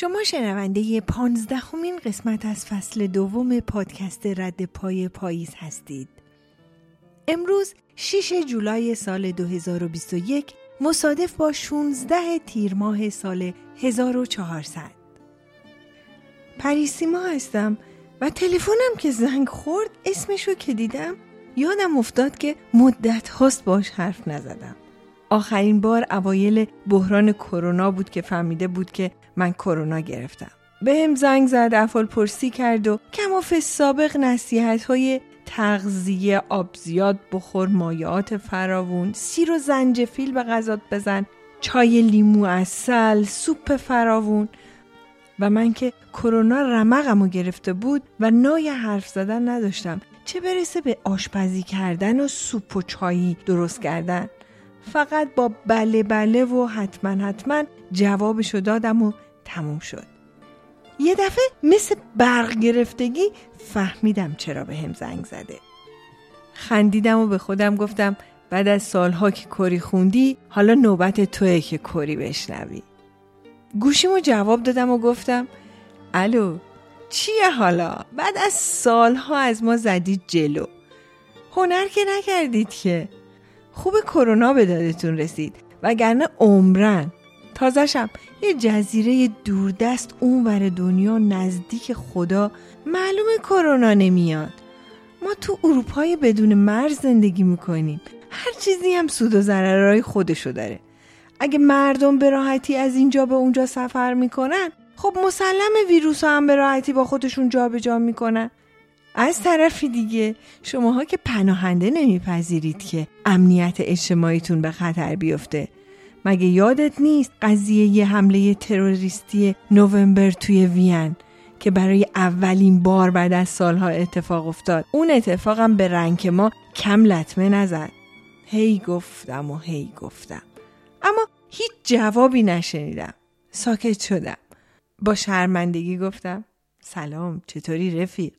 شما شنونده پانزدهمین قسمت از فصل دوم پادکست رد پای پاییز هستید. امروز 6 جولای سال 2021 مصادف با 16 تیر ماه سال 1400 پریسیما هستم و تلفنم که زنگ خورد اسمشو که دیدم یادم افتاد که مدت هاست باش حرف نزدم آخرین بار اوایل بحران کرونا بود که فهمیده بود که من کرونا گرفتم. به هم زنگ زد افعال پرسی کرد و کماف سابق نصیحت های تغذیه آب زیاد بخور مایعات فراوون سیر و زنجفیل به غذات بزن چای لیمو اصل سوپ فراوون. و من که کرونا رمقمو گرفته بود و نای حرف زدن نداشتم چه برسه به آشپزی کردن و سوپ و چایی درست کردن؟ فقط با بله بله و حتما حتما جوابشو دادم و تموم شد. یه دفعه مثل برق گرفتگی فهمیدم چرا به هم زنگ زده. خندیدم و به خودم گفتم بعد از سالها که کری خوندی حالا نوبت توه که کری بشنوی. گوشیمو جواب دادم و گفتم الو چیه حالا؟ بعد از سالها از ما زدید جلو. هنر که نکردید که؟ خوب کرونا به دادتون رسید. وگرنه عمرن. تازشم یه جزیره دوردست اونور دنیا نزدیک خدا معلومه کرونا نمیاد. ما تو اروپای بدون مرز زندگی می‌کنیم. هر چیزی هم سود و ضررهای خودشو داره. اگه مردم به راحتی از اینجا به اونجا سفر می‌کنن خب مسلم ویروس هم به راحتی با خودشون جابجا جا می‌کنن. از طرفی دیگه شماها که پناهنده نمیپذیرید که امنیت اجتماعیتون به خطر بیفته. مگه یادت نیست قضیه یه حمله تروریستی نوامبر توی وین که برای اولین بار بعد از سالها اتفاق افتاد؟ اون اتفاقم به رنگ ما کم لطمه نزد. هی گفتم و هی گفتم. اما هیچ جوابی نشنیدم. ساکت شدم. با شرمندگی گفتم سلام چطوری رفیق؟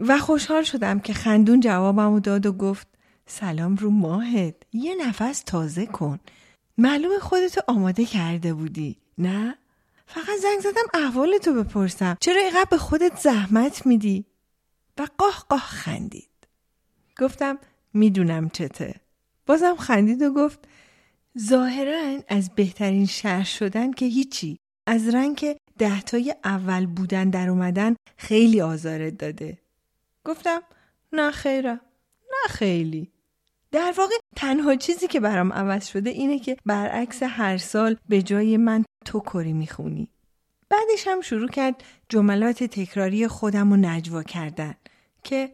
و خوشحال شدم که خندون جوابمو داد و گفت سلام رو ماهت یه نفس تازه کن. معلوم خودتو آماده کرده بودی نه؟ فقط زنگ زدم احوالتو بپرسم. چرا اینقدر به خودت زحمت میدی؟ و قاه قاه خندید. گفتم می‌دونم چته. بازم خندید و گفت ظاهرا از بهترین شهر شدن که هیچی. از رنگ دهتای اول بودن در اومدن خیلی آزارت داده. گفتم نه خیره نه خیلی. در واقع تنها چیزی که برام عوض شده اینه که برعکس هر سال به جای من تو کری می‌خونی. بعدش هم شروع کرد جملات تکراری خودم رو نجوا کردن که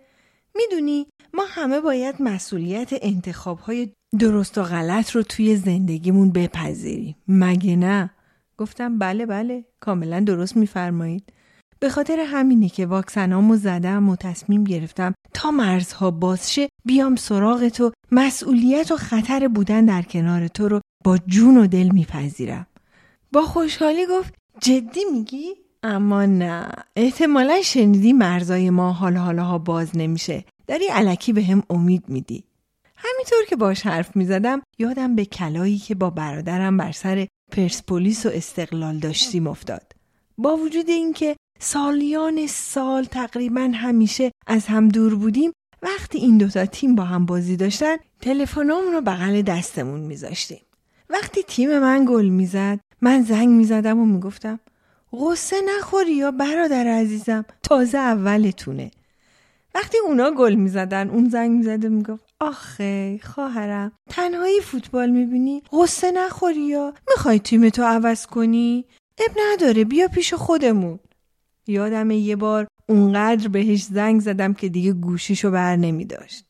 می‌دونی ما همه باید مسئولیت انتخاب های درست و غلط رو توی زندگیمون بپذیریم. مگه نه؟ گفتم بله بله کاملا درست میفرمایید. به خاطر همینه که واکسنامو زدم و تصمیم گرفتم تا مرزها بازشه بیام سراغ تو مسئولیت و خطر بودن در کنار تو رو با جون و دل میپذیرم. با خوشحالی گفت جدی میگی؟ اما نه. احتمالا شنیدی مرزای ما حال حالاها باز نمیشه. داری علکی به هم امید میدی. همینطور که باش حرف می‌زدم یادم به کلایی که با برادرم بر سر پرسپولیس و استقلال داشتیم افتاد. با وجود اینکه سالیان سال تقریبا همیشه از هم دور بودیم. وقتی این دوتا تیم با هم بازی داشتن تلفنمون رو بغل دستمون میذاشتیم. وقتی تیم من گل می‌زد من زنگ می‌زدم و می‌گفتم غصه نخوری یا برادر عزیزم؟ تازه اولتونه. وقتی اونا گل می‌زدن اون زنگ می‌زده می‌گفت آخه خواهرم تنهایی فوتبال می‌بینی؟ غصه نخوری یا؟ می‌خوای تیمتو عوض کنی؟ اب نداره بیا پیش خودمون. یادم یه بار اونقدر بهش زنگ زدم که دیگه گوشیشو بر نمی داشت.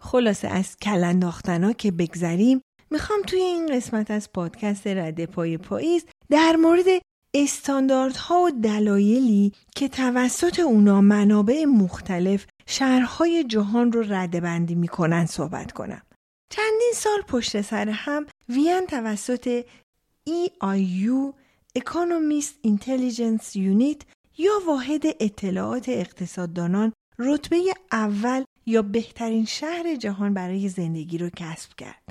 خلاصه از کلنداختنا که بگذریم می‌خوام توی این قسمت از پادکست رده پای پاییز در مورد استانداردها و دلایلی که توسط اونا منابع مختلف شهرهای جهان رو رده بندی می‌کنن صحبت کنم. چندین سال پشت سر هم وین توسط EIU Economist Intelligence Unit یا واحد اطلاعات اقتصاددانان رتبه اول یا بهترین شهر جهان برای زندگی رو کسب کرد.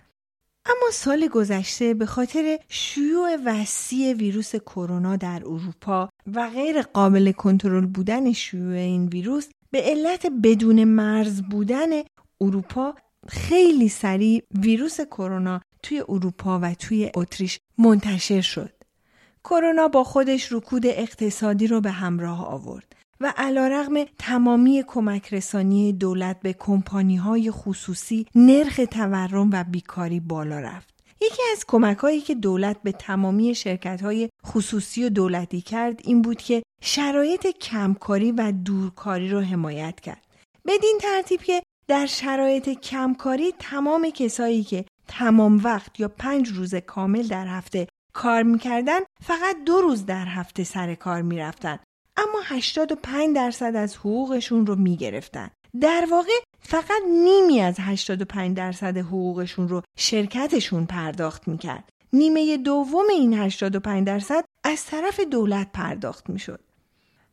اما سال گذشته به خاطر شیوع وسیع ویروس کرونا در اروپا و غیر قابل کنترل بودن شیوع این ویروس به علت بدون مرز بودن اروپا خیلی سریع ویروس کرونا توی اروپا و توی اتریش منتشر شد. کرونا با خودش رکود اقتصادی رو به همراه آورد و علا رغم تمامی کمک رسانی دولت به کمپانی های خصوصی نرخ تورم و بیکاری بالا رفت. یکی از کمک هایی که دولت به تمامی شرکت های خصوصی و دولتی کرد این بود که شرایط کمکاری و دورکاری رو حمایت کرد. بدین ترتیب که در شرایط کمکاری تمام کسایی که تمام وقت یا پنج روز کامل در هفته کار می‌کردن فقط دو روز در هفته سر کار می‌رفتن. اما 85 درصد از حقوقشون رو می‌گرفتن. در واقع فقط نیمی از 85 درصد حقوقشون رو شرکتشون پرداخت می‌کرد. نیمه دوم این 85 درصد از طرف دولت پرداخت می‌شد.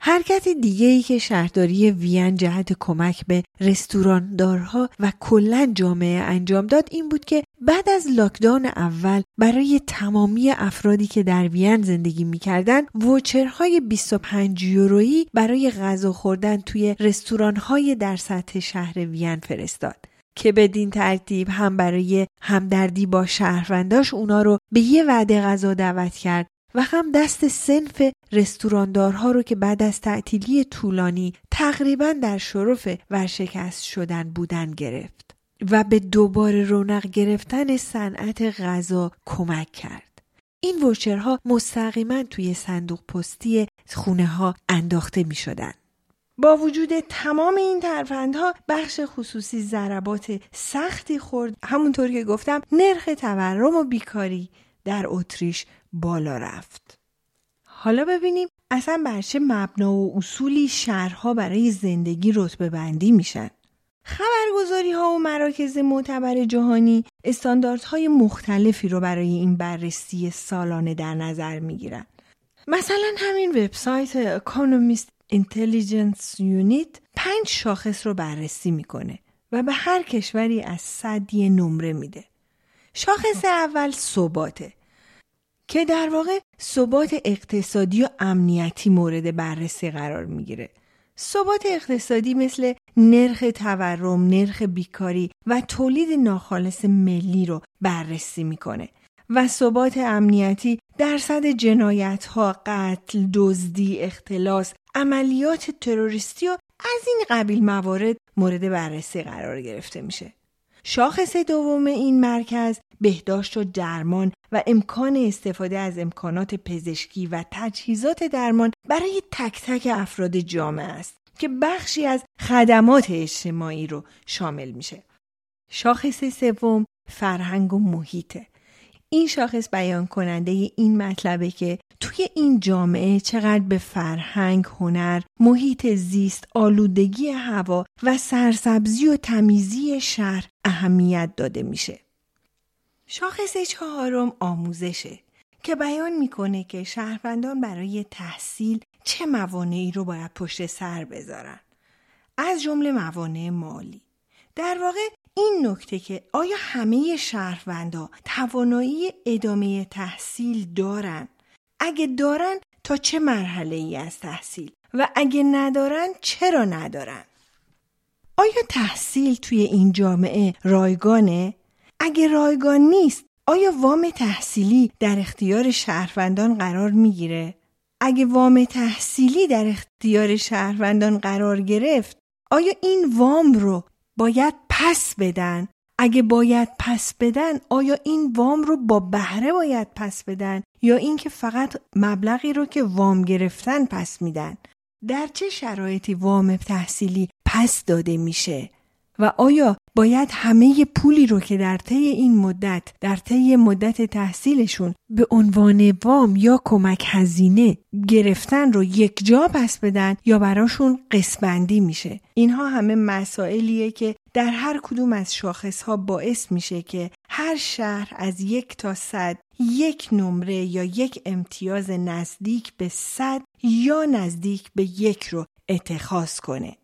حرکت دیگه ای که شهرداری وین جهت کمک به رستوراندارها و کلا جامعه انجام داد این بود که بعد از لاکداون اول برای تمامی افرادی که در وین زندگی می‌کردن ووچرهای 25 یورویی برای غذا خوردن توی رستورانهای در سطح شهر وین فرستاد. که بدین ترتیب هم برای همدردی با شهرونداش اونا رو به یه وعده غذا دعوت کرد و هم دست سنف رستوراندارها رو که بعد از تعطیلی طولانی تقریبا در شرف ورشکست شدن بودن گرفت و به دوباره رونق گرفتن صنعت غذا کمک کرد. این ووچرها مستقیما توی صندوق پستی خونه ها انداخته می شدن. با وجود تمام این ترفندها بخش خصوصی ضربات سختی خورد همونطور که گفتم نرخ تورم و بیکاری در اتریش بالا رفت. حالا ببینیم اصلا بر چه مبنا و اصولی شهرها برای زندگی رتبه بندی میشن. خبرگزاری ها و مراکز معتبر جهانی استانداردهای مختلفی رو برای این بررسی سالانه در نظر می‌گیرن. مثلا همین وبسایت اکونومیست اینتلیجنس یونیت پنج شاخص رو بررسی می‌کنه و به هر کشوری از صد نمره میده. شاخص اول ثباته که در واقع ثبات اقتصادی و امنیتی مورد بررسی قرار می‌گیره. ثبات اقتصادی مثل نرخ تورم، نرخ بیکاری و تولید ناخالص ملی رو بررسی می‌کنه و ثبات امنیتی درصد جنایت ها، قتل، دزدی، اختلاس، عملیات تروریستی و از این قبیل موارد مورد بررسی قرار گرفته میشه. شاخص دوم این مرکز بهداشت و درمان و امکان استفاده از امکانات پزشکی و تجهیزات درمان برای تک تک افراد جامعه است که بخشی از خدمات اجتماعی رو شامل میشه. شاخص سوم فرهنگ و محیطه. این شاخص بیان کننده این مطلبه که توی این جامعه چقدر به فرهنگ، هنر، محیط زیست، آلودگی هوا و سرسبزی و تمیزی شهر اهمیت داده میشه. شاخص چهارم آموزشه که بیان می‌کنه که شهروندان برای تحصیل چه موانعی رو باید پشت سر بذارن. از جمله موانع مالی. در واقع این نکته که آیا همه شهروندا توانایی ادامه تحصیل دارن؟ اگه دارن تا چه مرحله ای از تحصیل و اگه ندارن چرا ندارن؟ آیا تحصیل توی این جامعه رایگانه؟ اگه رایگان نیست آیا وام تحصیلی در اختیار شهروندان قرار می‌گیره؟ اگه وام تحصیلی در اختیار شهروندان قرار گرفت آیا این وام رو باید پس بدن؟ اگه باید پس بدن آیا این وام رو با بهره باید پس بدن یا اینکه فقط مبلغی رو که وام گرفتن پس میدن در چه شرایطی وام تحصیلی پس داده میشه. و آیا باید همه پولی رو که در طی این مدت در طی مدت تحصیلشون به عنوان وام یا کمک هزینه گرفتن رو یک جا پس بدن یا براشون قسمندی میشه؟ اینها همه مسائلیه که در هر کدوم از شاخص ها باعث میشه که هر شهر از یک تا صد یک نمره یا یک امتیاز نزدیک به صد یا نزدیک به یک رو اتخاذ کنه.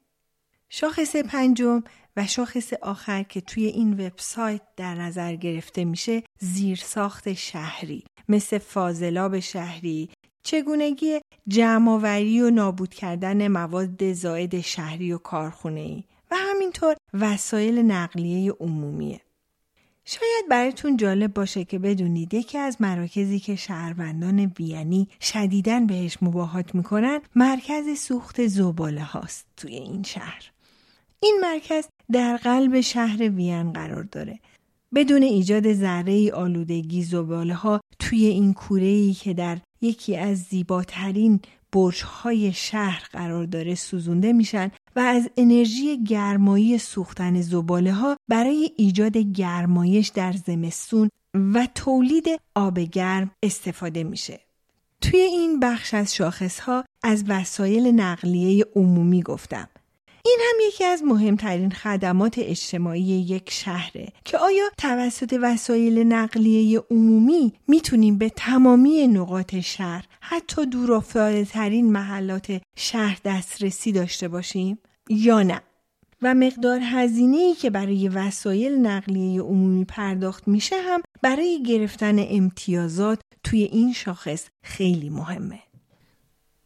شاخص پنجم و شاخص آخر که توی این وبسایت در نظر گرفته میشه زیرساخت شهری مثل فاضلاب شهری چگونگی جمعآوری و نابود کردن مواد زائد شهری و کارخونه ای و همینطور وسایل نقلیه عمومیه. شاید براتون جالب باشه که بدونید یکی از مراکزی که شهروندان وینی شدیداً بهش مباهات می‌کنن مرکز سوخت زباله هاست توی این شهر. این مرکز در قلب شهر وین قرار داره. بدون ایجاد ذره آلودگی زباله ها توی این کوره ای که در یکی از زیباترین برج‌های شهر قرار داره سوزونده میشن و از انرژی گرمایی سوختن زباله ها برای ایجاد گرمایش در زمستون و تولید آب گرم استفاده میشه. توی این بخش از شاخص ها از وسایل نقلیه عمومی گفتم. این هم یکی از مهمترین خدمات اجتماعی یک شهره که آیا توسط وسایل نقلیه عمومی می‌تونیم به تمامی نقاط شهر حتی دور ترین محلات شهر دسترسی داشته باشیم یا نه و مقدار هزینه ای که برای وسایل نقلیه عمومی پرداخت میشه هم برای گرفتن امتیازات توی این شاخص خیلی مهمه.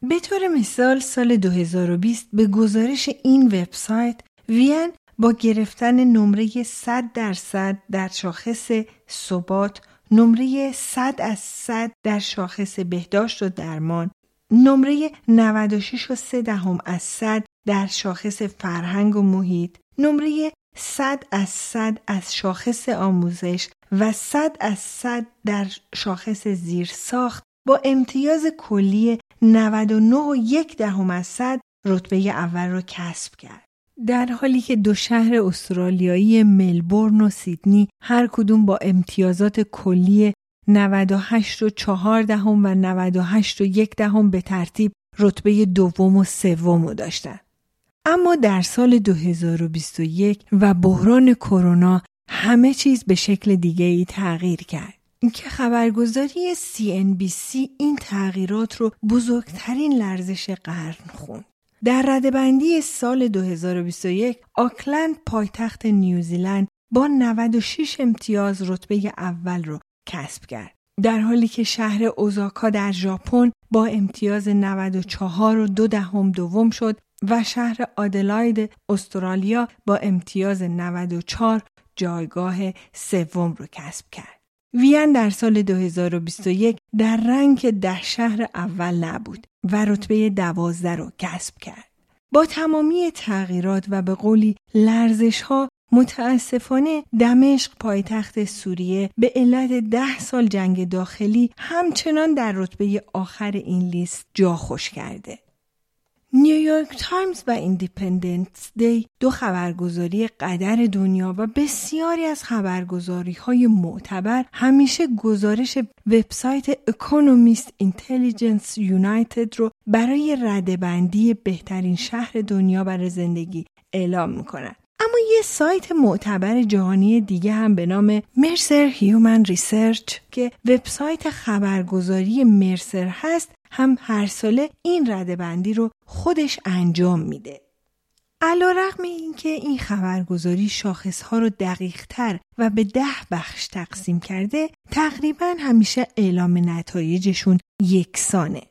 به طور مثال سال 2020 به گزارش این وبسایت وین با گرفتن نمره 100 درصد در شاخص ثبات نمره 100 از 100 در شاخص بهداشت و درمان نمره 96 و 3 دهم از 100 در شاخص فرهنگ و محیط نمره 100 از 100 از شاخص آموزش و 100 از 100 در شاخص زیرساخت با امتیاز کلی 99 و یک دهم از صد رتبه اول را کسب کرد. در حالی که دو شهر استرالیایی ملبورن و سیدنی هر کدوم با امتیازات کلی 98 و 4 دهم و 98 و یک دهم به ترتیب رتبه دوم و سوم داشتند. اما در سال 2021 و بحران کرونا همه چیز به شکل دیگه ای تغییر کرد. که خبرگزاری CNBC این تغییرات رو بزرگترین لرزش قرن خوند. در ردبندی سال 2021 آکلند پایتخت نیوزیلند با 96 امتیاز رتبه اول رو کسب کرد. در حالی که شهر اوزاکا در ژاپن با امتیاز 94 و دو دهم دوم شد و شهر آدلاید استرالیا با امتیاز 94 جایگاه سوم رو کسب کرد. وین در سال 2021 در رنگ ده شهر اول نبود و رتبه دوازده رو کسب کرد. با تمامی تغییرات و به قولی لرزش ها متاسفانه دمشق پایتخت سوریه به علت ده سال جنگ داخلی همچنان در رتبه آخر این لیست جا خوش کرده. نیویورک تایمز و Independence Day دو خبرگزاری قدر دنیا و بسیاری از خبرگزاری های معتبر همیشه گزارش وبسایت Economist Intelligence United رو برای رده‌بندی بهترین شهر دنیا برای زندگی اعلام می‌کنن. اما یه سایت معتبر جهانی دیگه هم به نام Mercer Human Research که وبسایت خبرگزاری Mercer هست هم هر ساله این ردبندی رو خودش انجام میده. علا رقم این که این خبرگزاری شاخصها رو دقیق تر و به ده بخش تقسیم کرده تقریبا همیشه اعلام نتایجشون یکسانه.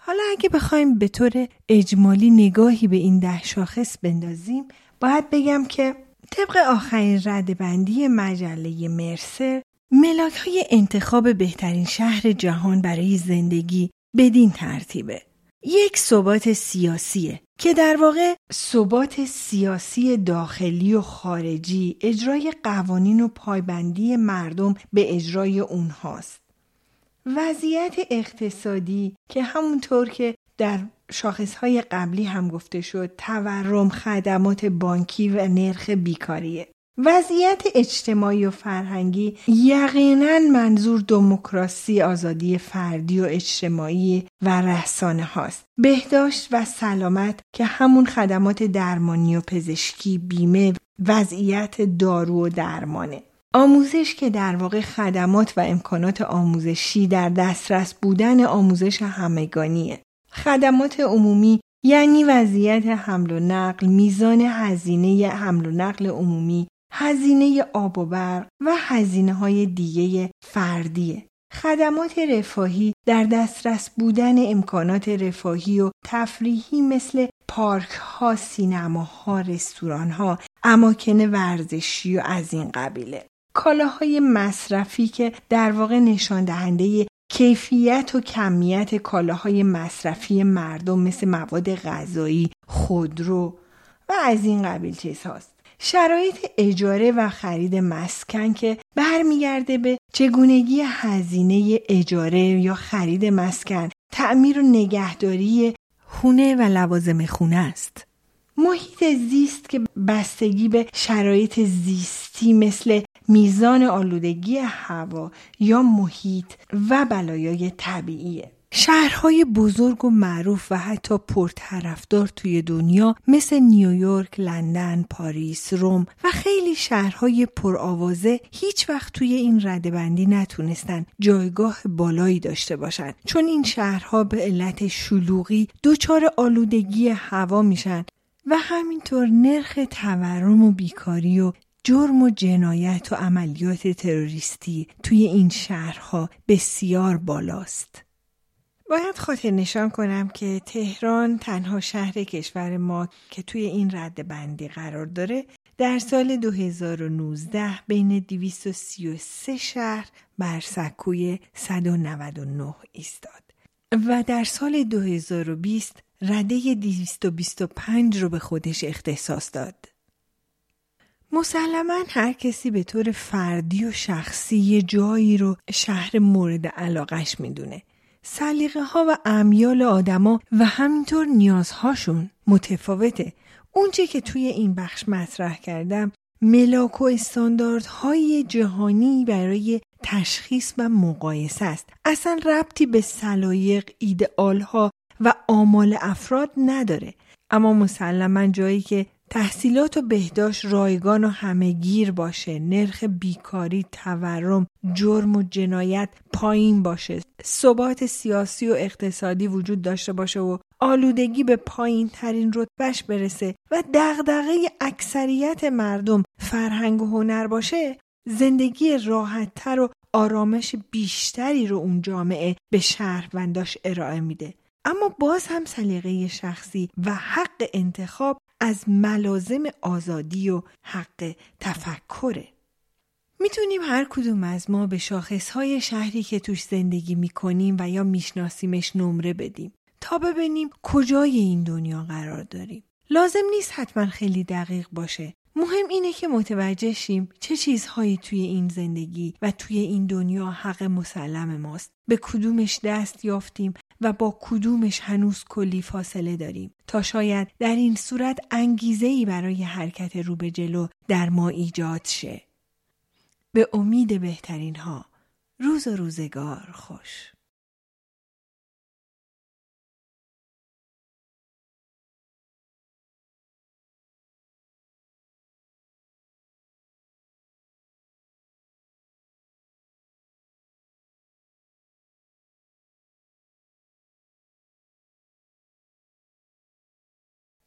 حالا اگه بخوایم به طور اجمالی نگاهی به این ده شاخص بندازیم باید بگم که طبق آخرین ردبندی مجله مرسر ملاک های انتخاب بهترین شهر جهان برای زندگی بدین ترتیبه. یک ثبات سیاسیه که در واقع ثبات سیاسی داخلی و خارجی اجرای قوانین و پایبندی مردم به اجرای اونهاست. وضعیت اقتصادی که همونطور که در شاخصهای قبلی هم گفته شد تورم خدمات بانکی و نرخ بیکاریه. وضعیت اجتماعی و فرهنگی یقینا منظور دموکراسی آزادی فردی و اجتماعی و رسانه هاست. بهداشت و سلامت که همون خدمات درمانی و پزشکی بیمه وضعیت دارو و درمانه. آموزش که در واقع خدمات و امکانات آموزشی در دسترس بودن آموزش همگانیه. خدمات عمومی یعنی وضعیت حمل و نقل، میزان هزینه حمل و نقل عمومی، هزینه آب و برق و هزینه های دیگه فردیه. خدمات رفاهی در دسترس بودن امکانات رفاهی و تفریحی مثل پارک ها، سینما ها، رستوران ها، اماکن ورزشی و از این قبیله. کالاهای مصرفی که در واقع نشان دهنده کیفیت و کمیت کالاهای مصرفی مردم مثل مواد غذایی، خودرو و از این قبیل چیز هاست. شرایط اجاره و خرید مسکن که برمیگرده به چگونگی هزینه اجاره یا خرید مسکن، تعمیر و نگهداری خونه و لوازم خونه است. محیط زیست که بستگی به شرایط زیستی مثل میزان آلودگی هوا یا محیط و بلایای طبیعیه. شهرهای بزرگ و معروف و حتی پرطرفدار توی دنیا مثل نیویورک، لندن، پاریس، روم و خیلی شهرهای پرآوازه هیچ وقت توی این ردبندی نتونستن جایگاه بالایی داشته باشند چون این شهرها به علت شلوغی دچار آلودگی هوا میشن و همینطور نرخ تورم و بیکاری و جرم و جنایت و عملیات تروریستی توی این شهرها بسیار بالاست. باید خاطر نشان کنم که تهران تنها شهر کشور ما که توی این رد بندی قرار داره در سال 2019 بین 233 شهر بر سکوی 199 ایستاد و در سال 2020 رده 225 رو به خودش اختصاص داد. مسلما هر کسی به طور فردی و شخصی یه جایی رو شهر مورد علاقش می‌دونه. سلیقه ها و امیال آدما و همینطور نیازهاشون متفاوته. اونچه که توی این بخش مطرح کردم ملاک و استانداردهای جهانی برای تشخیص و مقایسه است. اصلا ربطی به سلایق، ایدئالها و آمال افراد نداره. اما مسلما جایی که تحصیلات و بهداشت رایگان و همهگیر باشه نرخ بیکاری تورم جرم و جنایت پایین باشه. ثبات سیاسی و اقتصادی وجود داشته باشه و آلودگی به پایین ترین رتبهش برسه و دغدغه اکثریت مردم فرهنگ و هنر باشه زندگی راحتتر و آرامش بیشتری رو اون جامعه به شهرونداش ارائه میده. اما باز هم سلیقه شخصی و حق انتخاب از ملازم آزادی و حق تفکره. می‌تونیم هر کدوم از ما به شاخصهای شهری که توش زندگی می‌کنیم و یا میشناسیمش نمره بدیم تا ببینیم کجای این دنیا قرار داریم. لازم نیست حتما خیلی دقیق باشه. مهم اینه که متوجه شیم چه چیزهایی توی این زندگی و توی این دنیا حق مسلم ماست. به کدومش دست یافتیم و با کدومش هنوز کلی فاصله داریم تا شاید در این صورت انگیزه برای حرکت رو به جلو در ما ایجاد شه. به امید بهترین ها روز و روزگار خوش.